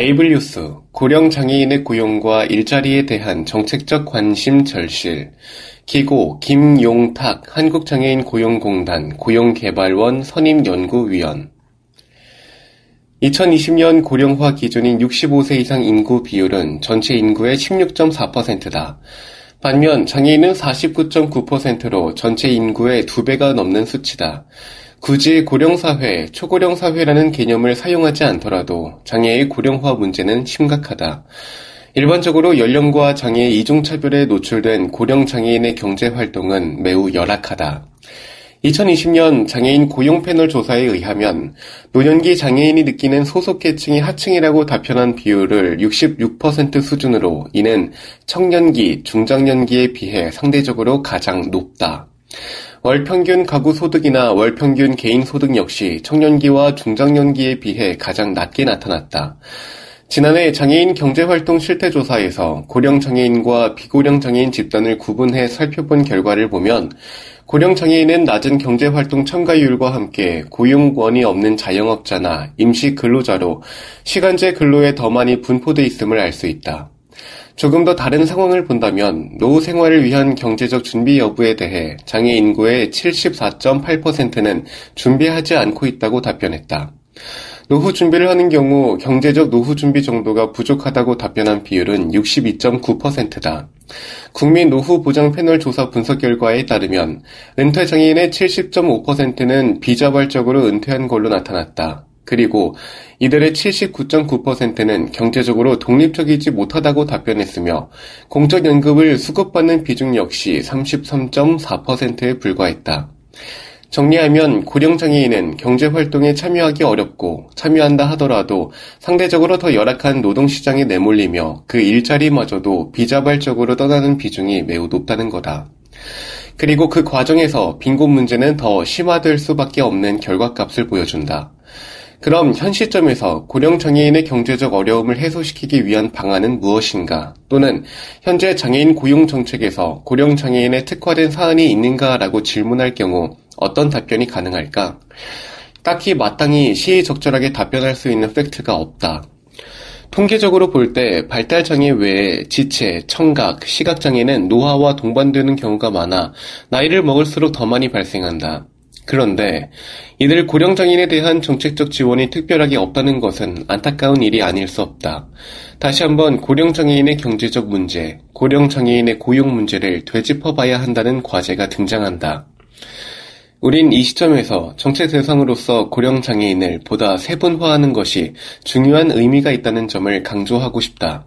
에이블 뉴스, 고령 장애인의 고용과 일자리에 대한 정책적 관심 절실, 기고 김용탁 한국장애인 고용공단 고용개발원 선임연구위원 2020년 고령화 기준인 65세 이상 인구 비율은 전체 인구의 16.4%다. 반면 장애인은 49.9%로 전체 인구의 2배가 넘는 수치다. 굳이 고령사회, 초고령사회라는 개념을 사용하지 않더라도 장애의 고령화 문제는 심각하다. 일반적으로 연령과 장애 이중차별에 노출된 고령 장애인의 경제 활동은 매우 열악하다. 2020년 장애인 고용 패널 조사에 의하면 노년기 장애인이 느끼는 소속 계층이 하층이라고 답변한 비율을 66% 수준으로 이는 청년기, 중장년기에 비해 상대적으로 가장 높다. 월 평균 가구 소득이나 월 평균 개인 소득 역시 청년기와 중장년기에 비해 가장 낮게 나타났다. 지난해 장애인 경제활동 실태조사에서 고령 장애인과 비고령 장애인 집단을 구분해 살펴본 결과를 보면 고령 장애인은 낮은 경제활동 참가율과 함께 고용권이 없는 자영업자나 임시 근로자로 시간제 근로에 더 많이 분포돼 있음을 알 수 있다. 조금 더 다른 상황을 본다면 노후 생활을 위한 경제적 준비 여부에 대해 장애 인구의 74.8%는 준비하지 않고 있다고 답변했다. 노후 준비를 하는 경우 경제적 노후 준비 정도가 부족하다고 답변한 비율은 62.9%다. 국민 노후 보장 패널 조사 분석 결과에 따르면 은퇴 장애인의 70.5%는 비자발적으로 은퇴한 걸로 나타났다. 그리고 이들의 79.9%는 경제적으로 독립적이지 못하다고 답변했으며 공적연금을 수급받는 비중 역시 33.4%에 불과했다. 정리하면 고령장애인은 경제활동에 참여하기 어렵고 참여한다 하더라도 상대적으로 더 열악한 노동시장에 내몰리며 그 일자리마저도 비자발적으로 떠나는 비중이 매우 높다는 거다. 그리고 그 과정에서 빈곤 문제는 더 심화될 수밖에 없는 결과값을 보여준다. 그럼 현 시점에서 고령 장애인의 경제적 어려움을 해소시키기 위한 방안은 무엇인가? 또는 현재 장애인 고용 정책에서 고령 장애인에 특화된 사안이 있는가라고 질문할 경우 어떤 답변이 가능할까? 딱히 마땅히 시의적절하게 답변할 수 있는 팩트가 없다. 통계적으로 볼 때 발달장애 외에 지체, 청각, 시각장애는 노화와 동반되는 경우가 많아 나이를 먹을수록 더 많이 발생한다. 그런데 이들 고령장애인에 대한 정책적 지원이 특별하게 없다는 것은 안타까운 일이 아닐 수 없다. 다시 한번 고령장애인의 경제적 문제, 고령장애인의 고용 문제를 되짚어봐야 한다는 과제가 등장한다. 우린 이 시점에서 정책 대상으로서 고령 장애인을 보다 세분화하는 것이 중요한 의미가 있다는 점을 강조하고 싶다.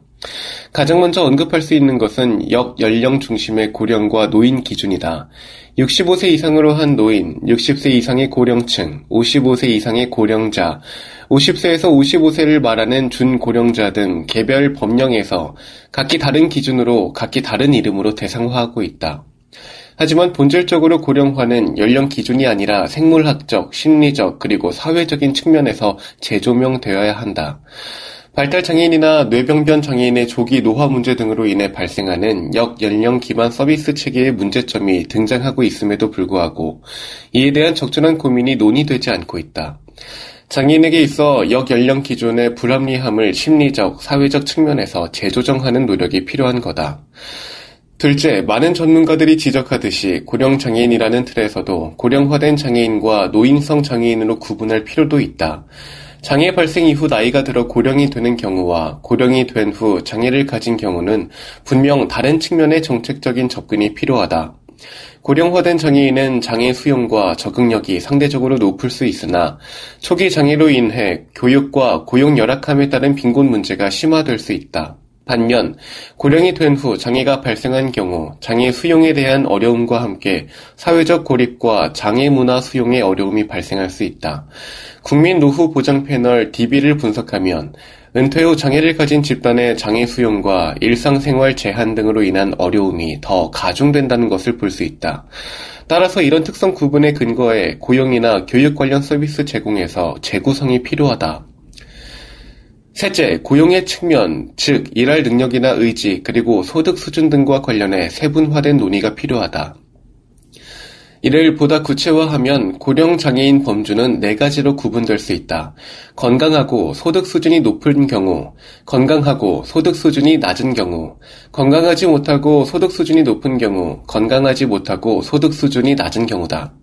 가장 먼저 언급할 수 있는 것은 역 연령 중심의 고령과 노인 기준이다. 65세 이상으로 한 노인, 60세 이상의 고령층, 55세 이상의 고령자, 50세에서 55세를 말하는 준고령자 등 개별 법령에서 각기 다른 기준으로 각기 다른 이름으로 대상화하고 있다. 하지만 본질적으로 고령화는 연령 기준이 아니라 생물학적, 심리적, 그리고 사회적인 측면에서 재조명되어야 한다. 발달 장애인이나 뇌병변 장애인의 조기 노화 문제 등으로 인해 발생하는 역연령 기반 서비스 체계의 문제점이 등장하고 있음에도 불구하고 이에 대한 적절한 고민이 논의되지 않고 있다. 장애인에게 있어 역연령 기준의 불합리함을 심리적, 사회적 측면에서 재조정하는 노력이 필요한 거다. 둘째, 많은 전문가들이 지적하듯이 고령 장애인이라는 틀에서도 고령화된 장애인과 노인성 장애인으로 구분할 필요도 있다. 장애 발생 이후 나이가 들어 고령이 되는 경우와 고령이 된 후 장애를 가진 경우는 분명 다른 측면의 정책적인 접근이 필요하다. 고령화된 장애인은 장애 수용과 적응력이 상대적으로 높을 수 있으나 초기 장애로 인해 교육과 고용 열악함에 따른 빈곤 문제가 심화될 수 있다. 반면 고령이 된 후 장애가 발생한 경우 장애 수용에 대한 어려움과 함께 사회적 고립과 장애 문화 수용의 어려움이 발생할 수 있다. 국민 노후 보장 패널 DB를 분석하면 은퇴 후 장애를 가진 집단의 장애 수용과 일상생활 제한 등으로 인한 어려움이 더 가중된다는 것을 볼 수 있다. 따라서 이런 특성 구분의 근거에 고용이나 교육 관련 서비스 제공에서 재구성이 필요하다. 셋째, 고용의 측면, 즉 일할 능력이나 의지, 그리고 소득 수준 등과 관련해 세분화된 논의가 필요하다. 이를 보다 구체화하면 고령 장애인 범주는 네 가지로 구분될 수 있다. 건강하고 소득 수준이 높은 경우, 건강하고 소득 수준이 낮은 경우, 건강하지 못하고 소득 수준이 높은 경우, 건강하지 못하고 소득 수준이 낮은 경우다.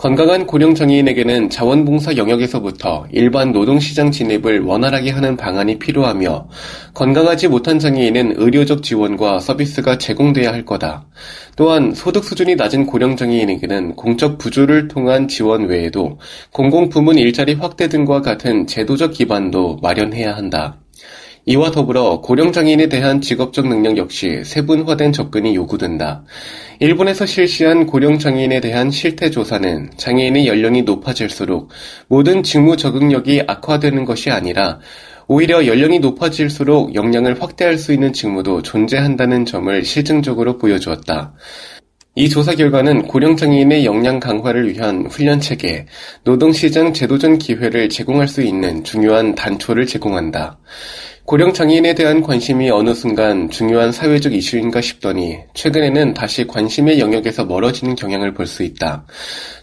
건강한 고령 장애인에게는 자원봉사 영역에서부터 일반 노동시장 진입을 원활하게 하는 방안이 필요하며 건강하지 못한 장애인은 의료적 지원과 서비스가 제공돼야 할 거다. 또한 소득 수준이 낮은 고령 장애인에게는 공적 부조를 통한 지원 외에도 공공부문 일자리 확대 등과 같은 제도적 기반도 마련해야 한다. 이와 더불어 고령장애인에 대한 직업적 능력 역시 세분화된 접근이 요구된다. 일본에서 실시한 고령장애인에 대한 실태조사는 장애인의 연령이 높아질수록 모든 직무 적응력이 악화되는 것이 아니라 오히려 연령이 높아질수록 역량을 확대할 수 있는 직무도 존재한다는 점을 실증적으로 보여주었다. 이 조사 결과는 고령장애인의 역량 강화를 위한 훈련 체계, 노동시장 제도전 기회를 제공할 수 있는 중요한 단초를 제공한다. 고령 장애인에 대한 관심이 어느 순간 중요한 사회적 이슈인가 싶더니 최근에는 다시 관심의 영역에서 멀어지는 경향을 볼 수 있다.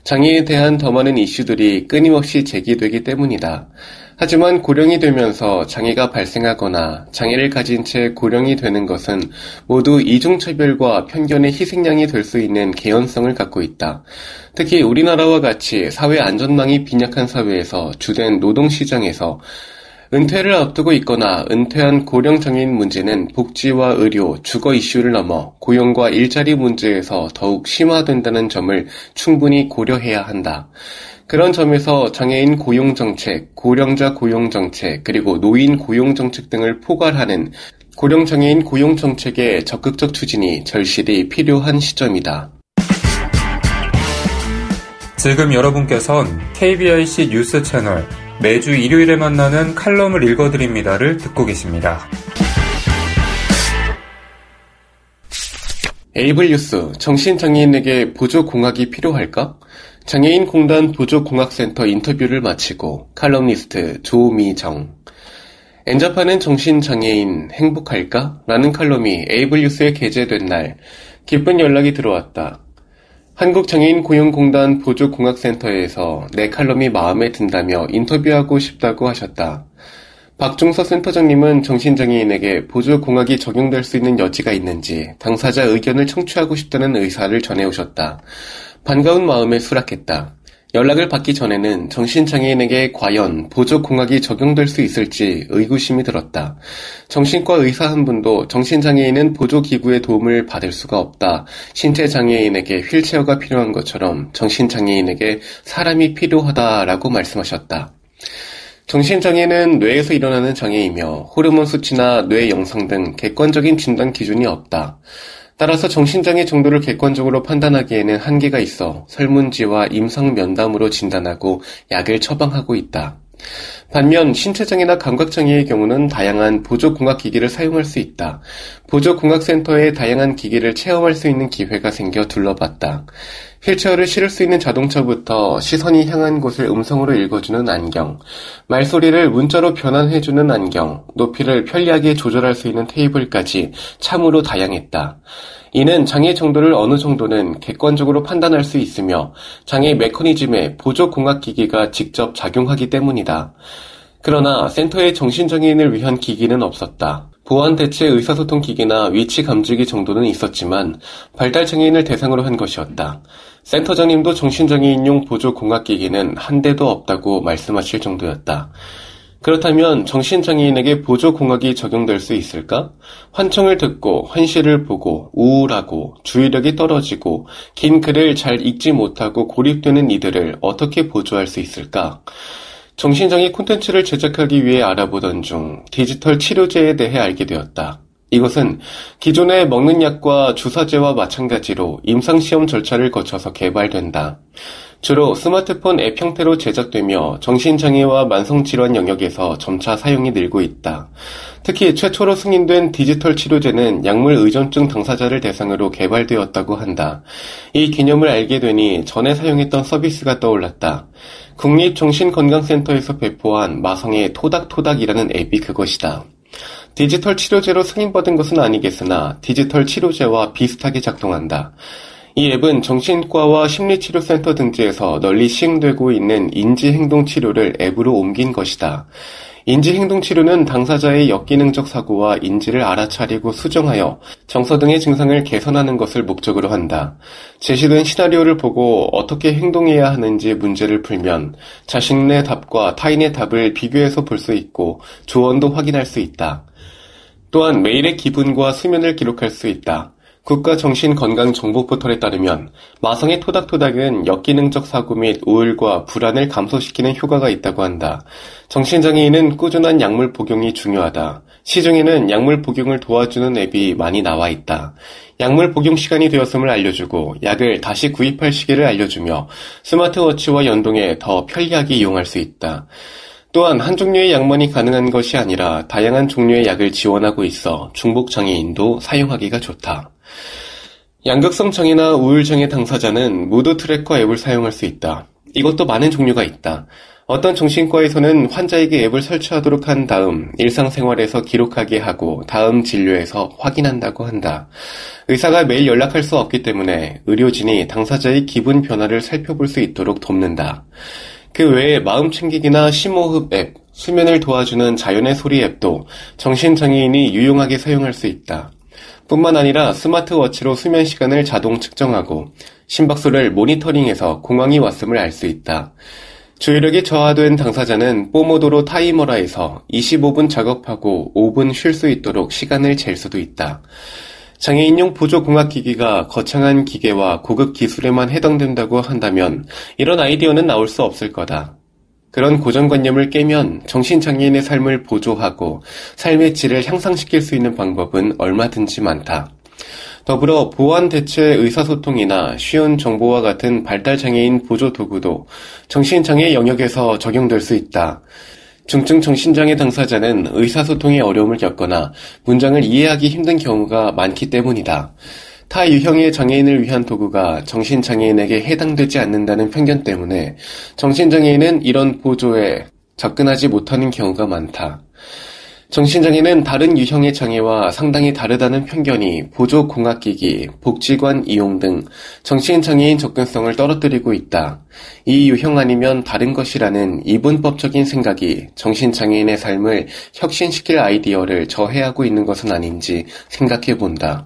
장애에 대한 더 많은 이슈들이 끊임없이 제기되기 때문이다. 하지만 고령이 되면서 장애가 발생하거나 장애를 가진 채 고령이 되는 것은 모두 이중차별과 편견의 희생양이 될 수 있는 개연성을 갖고 있다. 특히 우리나라와 같이 사회 안전망이 빈약한 사회에서 주된 노동시장에서 은퇴를 앞두고 있거나 은퇴한 고령 장애인 문제는 복지와 의료, 주거 이슈를 넘어 고용과 일자리 문제에서 더욱 심화된다는 점을 충분히 고려해야 한다. 그런 점에서 장애인 고용정책, 고령자 고용정책, 그리고 노인 고용정책 등을 포괄하는 고령장애인 고용정책의 적극적 추진이 절실히 필요한 시점이다. 지금 여러분께선 KBIC 뉴스 채널 매주 일요일에 만나는 칼럼을 읽어드립니다를 듣고 계십니다. 에이블 뉴스, 정신장애인에게 보조공학이 필요할까? 장애인공단 보조공학센터 인터뷰를 마치고 칼럼니스트 조미정. N잡하는 정신장애인 행복할까? 라는 칼럼이 에이블 뉴스에 게재된 날 기쁜 연락이 들어왔다. 한국장애인 고용공단 보조공학센터에서 내 칼럼이 마음에 든다며 인터뷰하고 싶다고 하셨다. 박종서 센터장님은 정신장애인에게 보조공학이 적용될 수 있는 여지가 있는지 당사자 의견을 청취하고 싶다는 의사를 전해오셨다. 반가운 마음에 수락했다. 연락을 받기 전에는 정신장애인에게 과연 보조공학이 적용될 수 있을지 의구심이 들었다. 정신과 의사 한 분도 정신장애인은 보조기구의 도움을 받을 수가 없다. 신체장애인에게 휠체어가 필요한 것처럼 정신장애인에게 사람이 필요하다라고 말씀하셨다. 정신장애는 뇌에서 일어나는 장애이며 호르몬 수치나 뇌 영상 등 객관적인 진단 기준이 없다. 따라서 정신장애 정도를 객관적으로 판단하기에는 한계가 있어 설문지와 임상 면담으로 진단하고 약을 처방하고 있다. 반면 신체장애나 감각장애의 경우는 다양한 보조공학기기를 사용할 수 있다. 보조공학센터에 다양한 기기를 체험할 수 있는 기회가 생겨 둘러봤다. 휠체어를 실을 수 있는 자동차부터 시선이 향한 곳을 음성으로 읽어주는 안경, 말소리를 문자로 변환해주는 안경, 높이를 편리하게 조절할 수 있는 테이블까지 참으로 다양했다. 이는 장애 정도를 어느 정도는 객관적으로 판단할 수 있으며 장애 메커니즘에 보조 공학 기기가 직접 작용하기 때문이다. 그러나 센터에 정신장애인을 위한 기기는 없었다. 보안 대체 의사소통 기기나 위치 감지기 정도는 있었지만 발달 장애인을 대상으로 한 것이었다. 센터장님도 정신장애인용 보조공학기기는 한 대도 없다고 말씀하실 정도였다. 그렇다면 정신장애인에게 보조공학이 적용될 수 있을까? 환청을 듣고 환시를 보고 우울하고 주의력이 떨어지고 긴 글을 잘 읽지 못하고 고립되는 이들을 어떻게 보조할 수 있을까? 정신장애 콘텐츠를 제작하기 위해 알아보던 중 디지털 치료제에 대해 알게 되었다. 이것은 기존의 먹는 약과 주사제와 마찬가지로 임상시험 절차를 거쳐서 개발된다. 주로 스마트폰 앱 형태로 제작되며 정신장애와 만성질환 영역에서 점차 사용이 늘고 있다. 특히 최초로 승인된 디지털 치료제는 약물 의존증 당사자를 대상으로 개발되었다고 한다. 이 개념을 알게 되니 전에 사용했던 서비스가 떠올랐다. 국립정신건강센터에서 배포한 마성의 토닥토닥이라는 앱이 그것이다. 디지털 치료제로 승인받은 것은 아니겠으나 디지털 치료제와 비슷하게 작동한다. 이 앱은 정신과와 심리치료센터 등지에서 널리 시행되고 있는 인지행동치료를 앱으로 옮긴 것이다. 인지행동치료는 당사자의 역기능적 사고와 인지를 알아차리고 수정하여 정서 등의 증상을 개선하는 것을 목적으로 한다. 제시된 시나리오를 보고 어떻게 행동해야 하는지 문제를 풀면 자신의 답과 타인의 답을 비교해서 볼 수 있고 조언도 확인할 수 있다. 또한 매일의 기분과 수면을 기록할 수 있다. 국가정신건강정보포털에 따르면 마성의 토닥토닥은 역기능적 사고 및 우울과 불안을 감소시키는 효과가 있다고 한다. 정신장애인은 꾸준한 약물 복용이 중요하다. 시중에는 약물 복용을 도와주는 앱이 많이 나와 있다. 약물 복용 시간이 되었음을 알려주고 약을 다시 구입할 시기를 알려주며 스마트워치와 연동해 더 편리하게 이용할 수 있다. 또한 한 종류의 앱만이 가능한 것이 아니라 다양한 종류의 앱을 지원하고 있어 중복 장애인도 사용하기가 좋다. 양극성 장애나 우울장애 당사자는 mood tracker 앱을 사용할 수 있다. 이것도 많은 종류가 있다. 어떤 정신과에서는 환자에게 앱을 설치하도록 한 다음 일상생활에서 기록하게 하고 다음 진료에서 확인한다고 한다. 의사가 매일 연락할 수 없기 때문에 의료진이 당사자의 기분 변화를 살펴볼 수 있도록 돕는다. 그 외에 마음 챙기기나 심호흡 앱, 수면을 도와주는 자연의 소리 앱도 정신장애인이 유용하게 사용할 수 있다. 뿐만 아니라 스마트워치로 수면 시간을 자동 측정하고 심박수를 모니터링해서 공황이 왔음을 알 수 있다. 주의력이 저하된 당사자는 뽀모도로 타이머라에서 25분 작업하고 5분 쉴 수 있도록 시간을 잴 수도 있다. 장애인용 보조공학기기가 거창한 기계와 고급 기술에만 해당된다고 한다면 이런 아이디어는 나올 수 없을 거다. 그런 고정관념을 깨면 정신장애인의 삶을 보조하고 삶의 질을 향상시킬 수 있는 방법은 얼마든지 많다. 더불어 보안 대체 의사소통이나 쉬운 정보와 같은 발달장애인 보조 도구도 정신장애 영역에서 적용될 수 있다. 중증 정신장애 당사자는 의사소통에 어려움을 겪거나 문장을 이해하기 힘든 경우가 많기 때문이다. 타 유형의 장애인을 위한 도구가 정신장애인에게 해당되지 않는다는 편견 때문에 정신장애인은 이런 보조에 접근하지 못하는 경우가 많다. 정신장애는 다른 유형의 장애와 상당히 다르다는 편견이 보조공학기기, 복지관 이용 등 정신장애인 접근성을 떨어뜨리고 있다. 이 유형 아니면 다른 것이라는 이분법적인 생각이 정신장애인의 삶을 혁신시킬 아이디어를 저해하고 있는 것은 아닌지 생각해 본다.